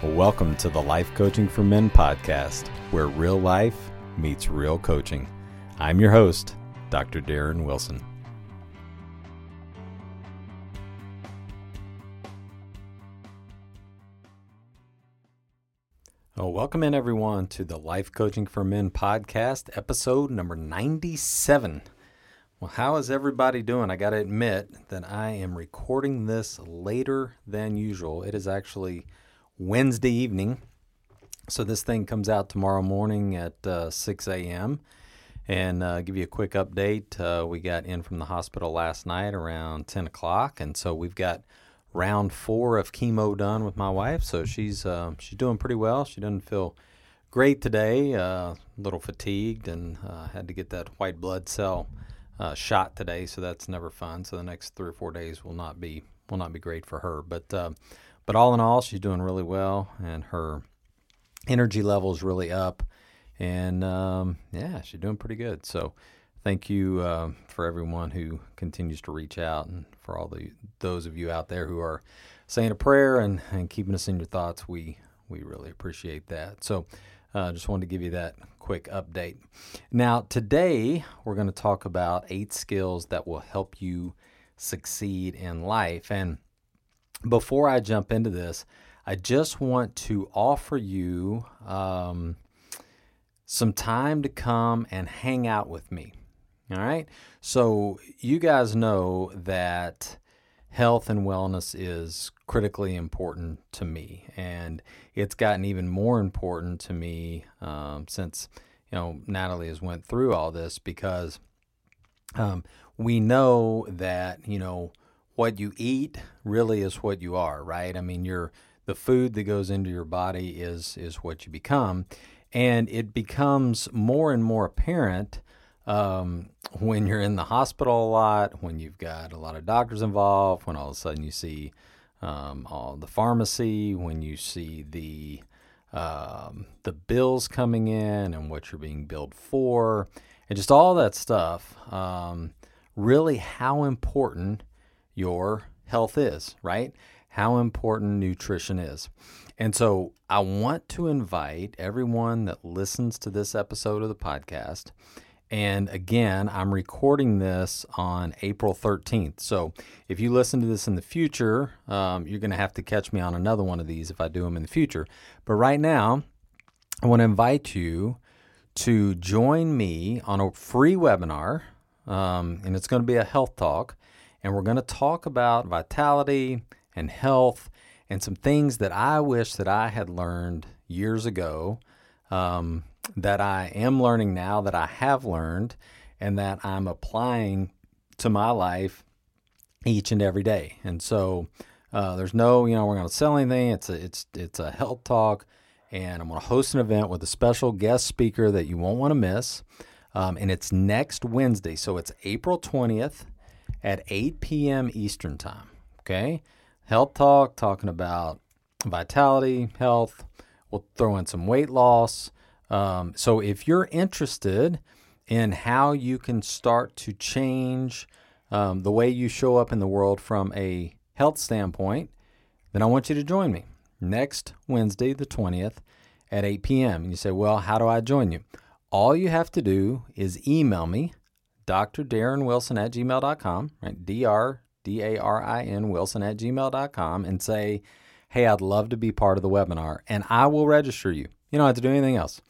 Welcome to the Life Coaching for Men podcast, where real life meets real coaching. I'm your host, Dr. Darin Wilson. Oh, welcome in everyone to the Life Coaching for Men podcast, episode number 97. Well, how is everybody doing? I got to admit that I am recording this later than usual. It is actually Wednesday evening. So this thing comes out tomorrow morning at uh, 6 a.m. And uh, give you a quick update. Uh, we got in from the hospital last night around 10 o'clock, and so we've got round four of chemo done with my wife. So she's uh, she's doing pretty well. She doesn't feel great today. Uh, a little fatigued, and uh, had to get that white blood cell shot today. So that's never fun. So the next three or four days will not be will not be great for her. But but all in all, she's doing really well, and her energy level is really up. And um, yeah, she's doing pretty good. So thank you uh, for everyone who continues to reach out, and for all the those of you out there who are saying a prayer and, and keeping us in your thoughts. We we really appreciate that. So uh, just wanted to give you that quick update. Now today we're going to talk about eight skills that will help you succeed in life and before I jump into this, I just want to offer you um, some time to come and hang out with me. All right. So, you guys know that health and wellness is critically important to me. And it's gotten even more important to me um, since, you know, Natalie has went through all this because um, we know that, you know, what you eat really is what you are, right? I mean, your the food that goes into your body is is what you become, and it becomes more and more apparent um, when you're in the hospital a lot, when you've got a lot of doctors involved, when all of a sudden you see um, all the pharmacy, when you see the um, the bills coming in and what you're being billed for, and just all that stuff. Um, really, how important your health is, right? How important nutrition is. And so I want to invite everyone that listens to this episode of the podcast. And again, I'm recording this on April 13th. So if you listen to this in the future, um, you're going to have to catch me on another one of these if I do them in the future. But right now, I want to invite you to join me on a free webinar. Um, and it's going to be a health talk and we're going to talk about vitality and health and some things that I wish that I had learned years ago um, that I am learning now, that I have learned, and that I'm applying to my life each and every day. And so uh, there's no, you know, we're going to sell anything. It's a, it's, it's a health talk, and I'm going to host an event with a special guest speaker that you won't want to miss. Um, and it's next Wednesday, so it's April 20th at 8 p.m. Eastern Time. Okay? Health Talk, talking about vitality, health. We'll throw in some weight loss. Um, so if you're interested in how you can start to change um, the way you show up in the world from a health standpoint, then I want you to join me next Wednesday, the 20th at 8 p.m. And you say, well, how do I join you? All you have to do is email me Dr. Darin Wilson at gmail.com, right? D R D A R I N Wilson at gmail.com and say, hey, I'd love to be part of the webinar and I will register you. You don't have to do anything else.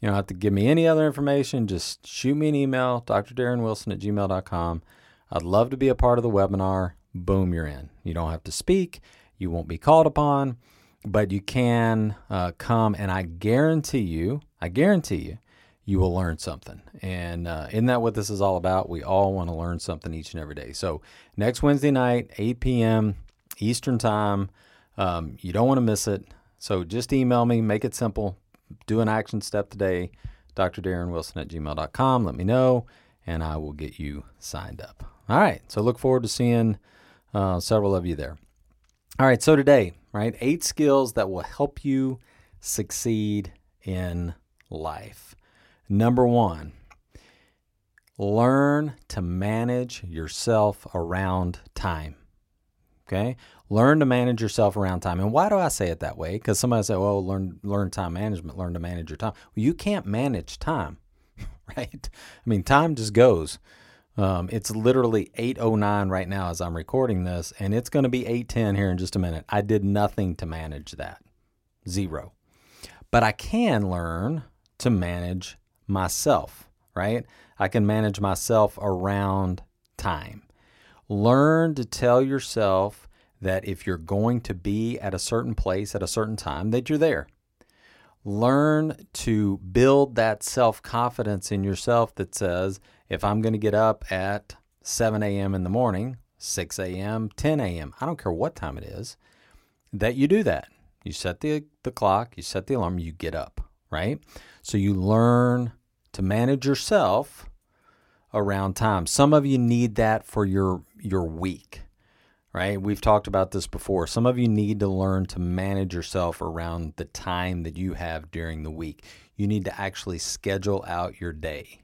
You don't have to give me any other information. Just shoot me an email, Dr. Darin Wilson at gmail.com. I'd love to be a part of the webinar. Boom, you're in. You don't have to speak. You won't be called upon, but you can uh, come and I guarantee you, I guarantee you, you will learn something. And uh, isn't that what this is all about? We all want to learn something each and every day. So next Wednesday night, 8 p.m. Eastern Time. Um, you don't want to miss it. So just email me, make it simple, do an action step today, Dr. Darin Wilson at gmail.com. Let me know, and I will get you signed up. All right. So look forward to seeing uh, several of you there. All right. So today, right, eight skills that will help you succeed in life. Number one, learn to manage yourself around time. Okay? Learn to manage yourself around time. And why do I say it that way? Because somebody say, well, learn learn time management, learn to manage your time. Well, you can't manage time, right? I mean, time just goes. Um, it's literally 8:09 right now as I'm recording this, and it's going to be 8:10 here in just a minute. I did nothing to manage that, zero. But I can learn to manage myself, right? I can manage myself around time. Learn to tell yourself that if you're going to be at a certain place at a certain time, that you're there. Learn to build that self confidence in yourself that says, if I'm going to get up at 7 a.m. in the morning, 6 a.m., 10 a.m., I don't care what time it is, that you do that. You set the, the clock, you set the alarm, you get up, right? So you learn to manage yourself around time. Some of you need that for your your week, right? We've talked about this before. Some of you need to learn to manage yourself around the time that you have during the week. You need to actually schedule out your day.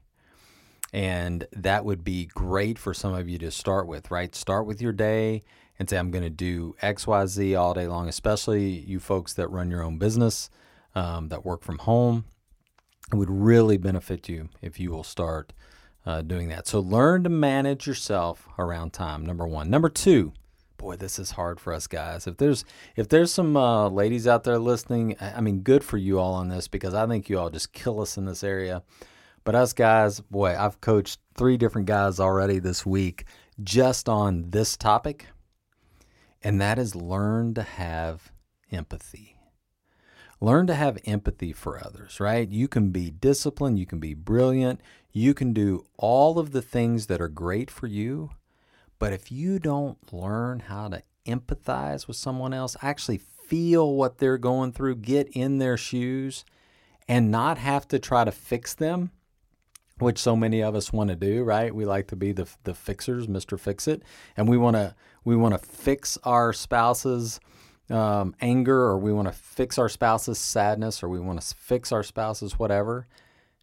And that would be great for some of you to start with, right? Start with your day and say, I'm going to do XYZ all day long, especially you folks that run your own business, um, that work from home. It would really benefit you if you will start uh, doing that. So learn to manage yourself around time. Number one. Number two. Boy, this is hard for us guys. If there's if there's some uh, ladies out there listening, I mean, good for you all on this because I think you all just kill us in this area. But us guys, boy, I've coached three different guys already this week just on this topic, and that is learn to have empathy. Learn to have empathy for others, right? You can be disciplined, you can be brilliant, you can do all of the things that are great for you. But if you don't learn how to empathize with someone else, actually feel what they're going through, get in their shoes, and not have to try to fix them, which so many of us want to do, right? We like to be the the fixers, Mr. Fix It, and we want to we want to fix our spouses um, anger or we want to fix our spouse's sadness or we want to fix our spouse's whatever.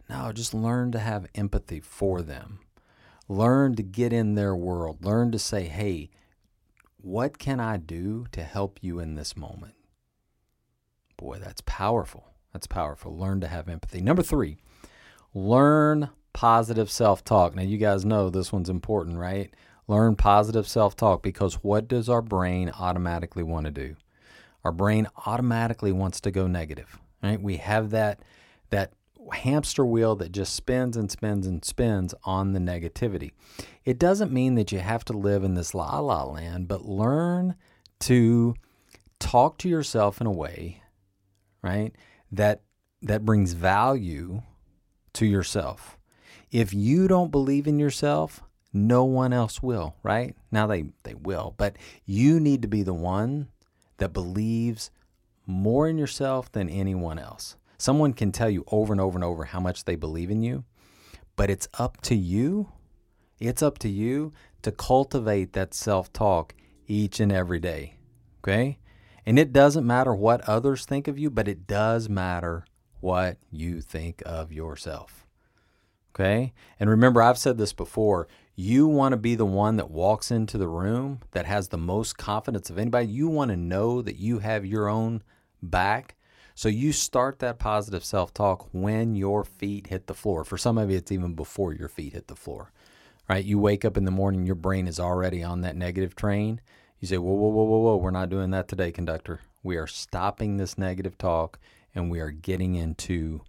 No, just learn to have empathy for them. Learn to get in their world. Learn to say, hey, what can I do to help you in this moment? Boy, that's powerful. That's powerful. Learn to have empathy. Number three, learn positive self talk. Now, you guys know this one's important, right? Learn positive self talk because what does our brain automatically want to do? Our brain automatically wants to go negative. Right? We have that that hamster wheel that just spins and spins and spins on the negativity. It doesn't mean that you have to live in this la la land, but learn to talk to yourself in a way, right, that that brings value to yourself. If you don't believe in yourself, no one else will, right? Now they they will, but you need to be the one that believes more in yourself than anyone else. Someone can tell you over and over and over how much they believe in you, but it's up to you. It's up to you to cultivate that self talk each and every day. Okay? And it doesn't matter what others think of you, but it does matter what you think of yourself. Okay? And remember, I've said this before you want to be the one that walks into the room that has the most confidence of anybody. You want to know that you have your own back. So you start that positive self talk when your feet hit the floor. For some of you, it's even before your feet hit the floor, right? You wake up in the morning, your brain is already on that negative train. You say, whoa, whoa, whoa, whoa, whoa, we're not doing that today, conductor. We are stopping this negative talk and we are getting into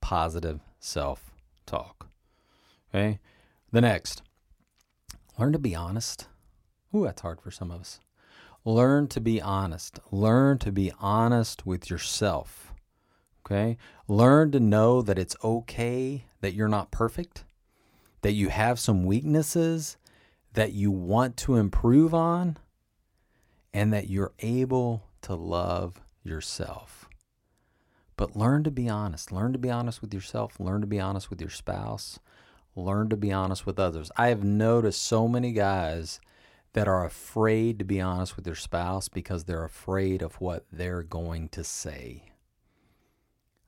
positive self talk. Okay. The next, Learn to be honest. Ooh, that's hard for some of us. Learn to be honest. Learn to be honest with yourself. Okay? Learn to know that it's okay that you're not perfect, that you have some weaknesses that you want to improve on, and that you're able to love yourself. But learn to be honest. Learn to be honest with yourself. Learn to be honest with your spouse. Learn to be honest with others. I have noticed so many guys that are afraid to be honest with their spouse because they're afraid of what they're going to say.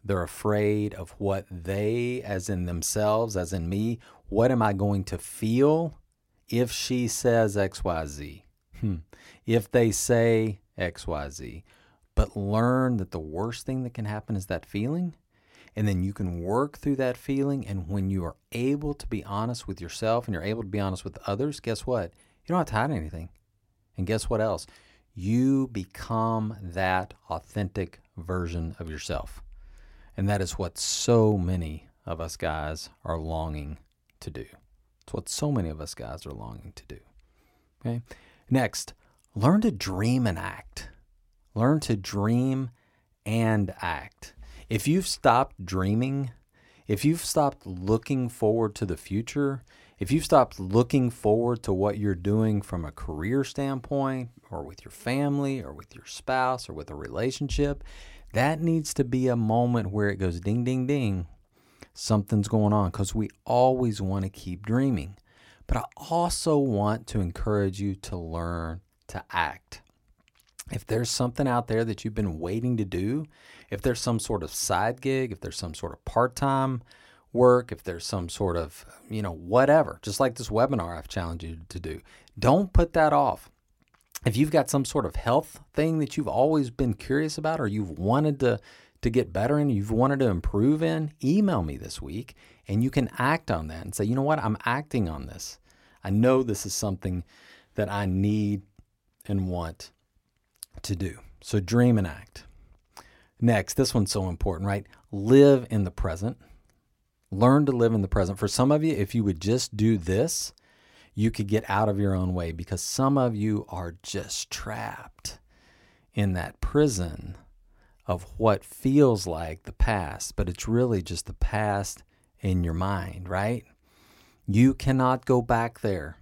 They're afraid of what they, as in themselves, as in me, what am I going to feel if she says XYZ? Hmm. If they say XYZ. But learn that the worst thing that can happen is that feeling. And then you can work through that feeling. And when you are able to be honest with yourself and you're able to be honest with others, guess what? You don't have to hide anything. And guess what else? You become that authentic version of yourself. And that is what so many of us guys are longing to do. It's what so many of us guys are longing to do. Okay. Next, learn to dream and act. Learn to dream and act. If you've stopped dreaming, if you've stopped looking forward to the future, if you've stopped looking forward to what you're doing from a career standpoint, or with your family, or with your spouse, or with a relationship, that needs to be a moment where it goes ding, ding, ding. Something's going on because we always want to keep dreaming. But I also want to encourage you to learn to act. If there's something out there that you've been waiting to do, if there's some sort of side gig, if there's some sort of part time work, if there's some sort of, you know, whatever, just like this webinar I've challenged you to do, don't put that off. If you've got some sort of health thing that you've always been curious about or you've wanted to, to get better in, you've wanted to improve in, email me this week and you can act on that and say, you know what, I'm acting on this. I know this is something that I need and want to do. So dream and act. Next, this one's so important, right? Live in the present. Learn to live in the present. For some of you, if you would just do this, you could get out of your own way because some of you are just trapped in that prison of what feels like the past, but it's really just the past in your mind, right? You cannot go back there.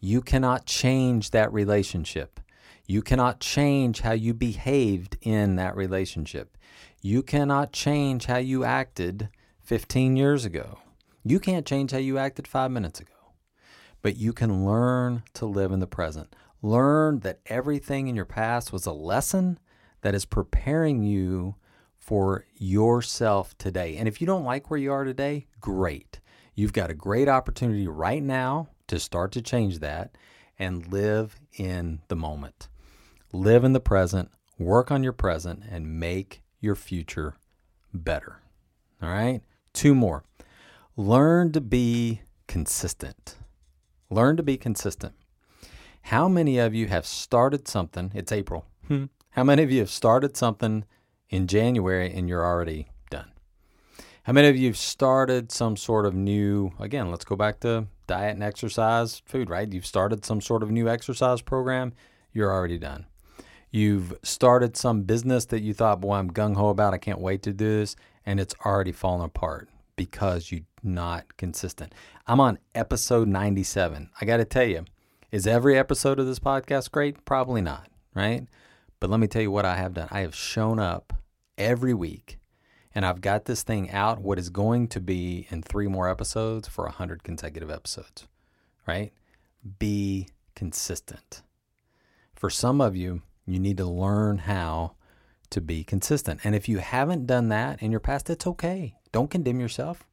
You cannot change that relationship. You cannot change how you behaved in that relationship. You cannot change how you acted 15 years ago. You can't change how you acted five minutes ago. But you can learn to live in the present. Learn that everything in your past was a lesson that is preparing you for yourself today. And if you don't like where you are today, great. You've got a great opportunity right now to start to change that and live in the moment live in the present, work on your present, and make your future better. All right? Two more. Learn to be consistent. Learn to be consistent. How many of you have started something? It's April. Hmm. How many of you have started something in January and you're already done? How many of you have started some sort of new, again, let's go back to diet and exercise, food, right? You've started some sort of new exercise program, you're already done. You've started some business that you thought, boy, I'm gung ho about. I can't wait to do this. And it's already fallen apart because you're not consistent. I'm on episode 97. I got to tell you, is every episode of this podcast great? Probably not, right? But let me tell you what I have done. I have shown up every week and I've got this thing out, what is going to be in three more episodes for 100 consecutive episodes, right? Be consistent. For some of you, you need to learn how to be consistent. And if you haven't done that in your past, it's okay. Don't condemn yourself.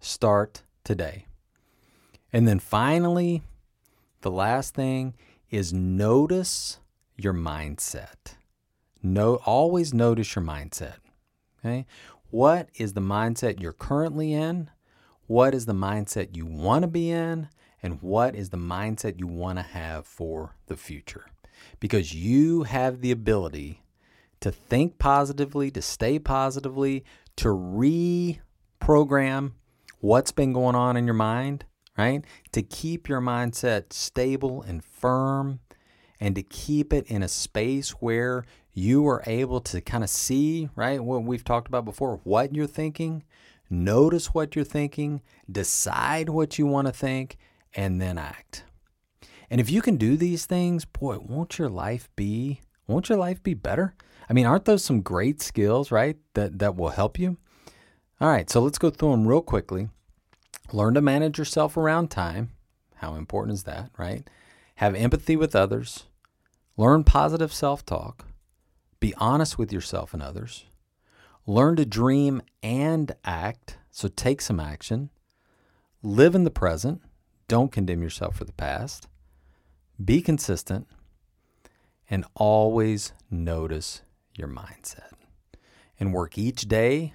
Start today. And then finally, the last thing is notice your mindset. No, always notice your mindset. Okay? What is the mindset you're currently in? What is the mindset you want to be in? And what is the mindset you want to have for the future? Because you have the ability to think positively, to stay positively, to reprogram what's been going on in your mind, right? To keep your mindset stable and firm and to keep it in a space where you are able to kind of see, right, what we've talked about before, what you're thinking, notice what you're thinking, decide what you want to think, and then act. And if you can do these things, boy, won't your life be won't your life be better? I mean, aren't those some great skills, right? That that will help you. All right, so let's go through them real quickly. Learn to manage yourself around time. How important is that, right? Have empathy with others. Learn positive self-talk. Be honest with yourself and others. Learn to dream and act. So take some action. Live in the present. Don't condemn yourself for the past. Be consistent and always notice your mindset. And work each day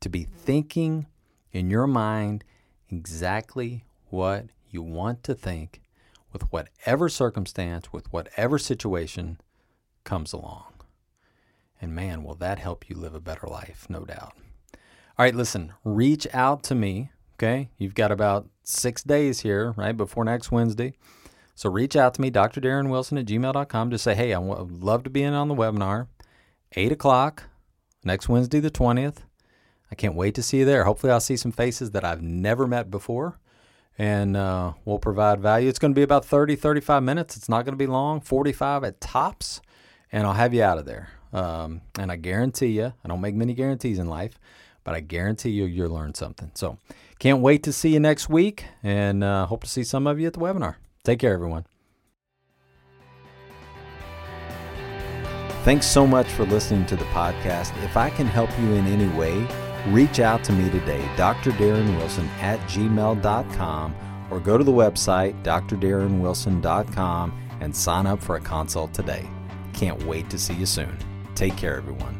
to be thinking in your mind exactly what you want to think with whatever circumstance, with whatever situation comes along. And man, will that help you live a better life, no doubt. All right, listen, reach out to me. Okay. You've got about six days here, right, before next Wednesday. So reach out to me, Dr. Darin Wilson at gmail.com. Just say, hey, I would love to be in on the webinar. 8 o'clock next Wednesday, the 20th. I can't wait to see you there. Hopefully, I'll see some faces that I've never met before and uh, we'll provide value. It's going to be about 30, 35 minutes. It's not going to be long, 45 at tops, and I'll have you out of there. Um, and I guarantee you, I don't make many guarantees in life, but I guarantee you, you'll learn something. So can't wait to see you next week and uh, hope to see some of you at the webinar. Take care, everyone. Thanks so much for listening to the podcast. If I can help you in any way, reach out to me today, Dr. Darin Wilson at gmail.com, or go to the website, drdarinwilson.com, and sign up for a consult today. Can't wait to see you soon. Take care, everyone.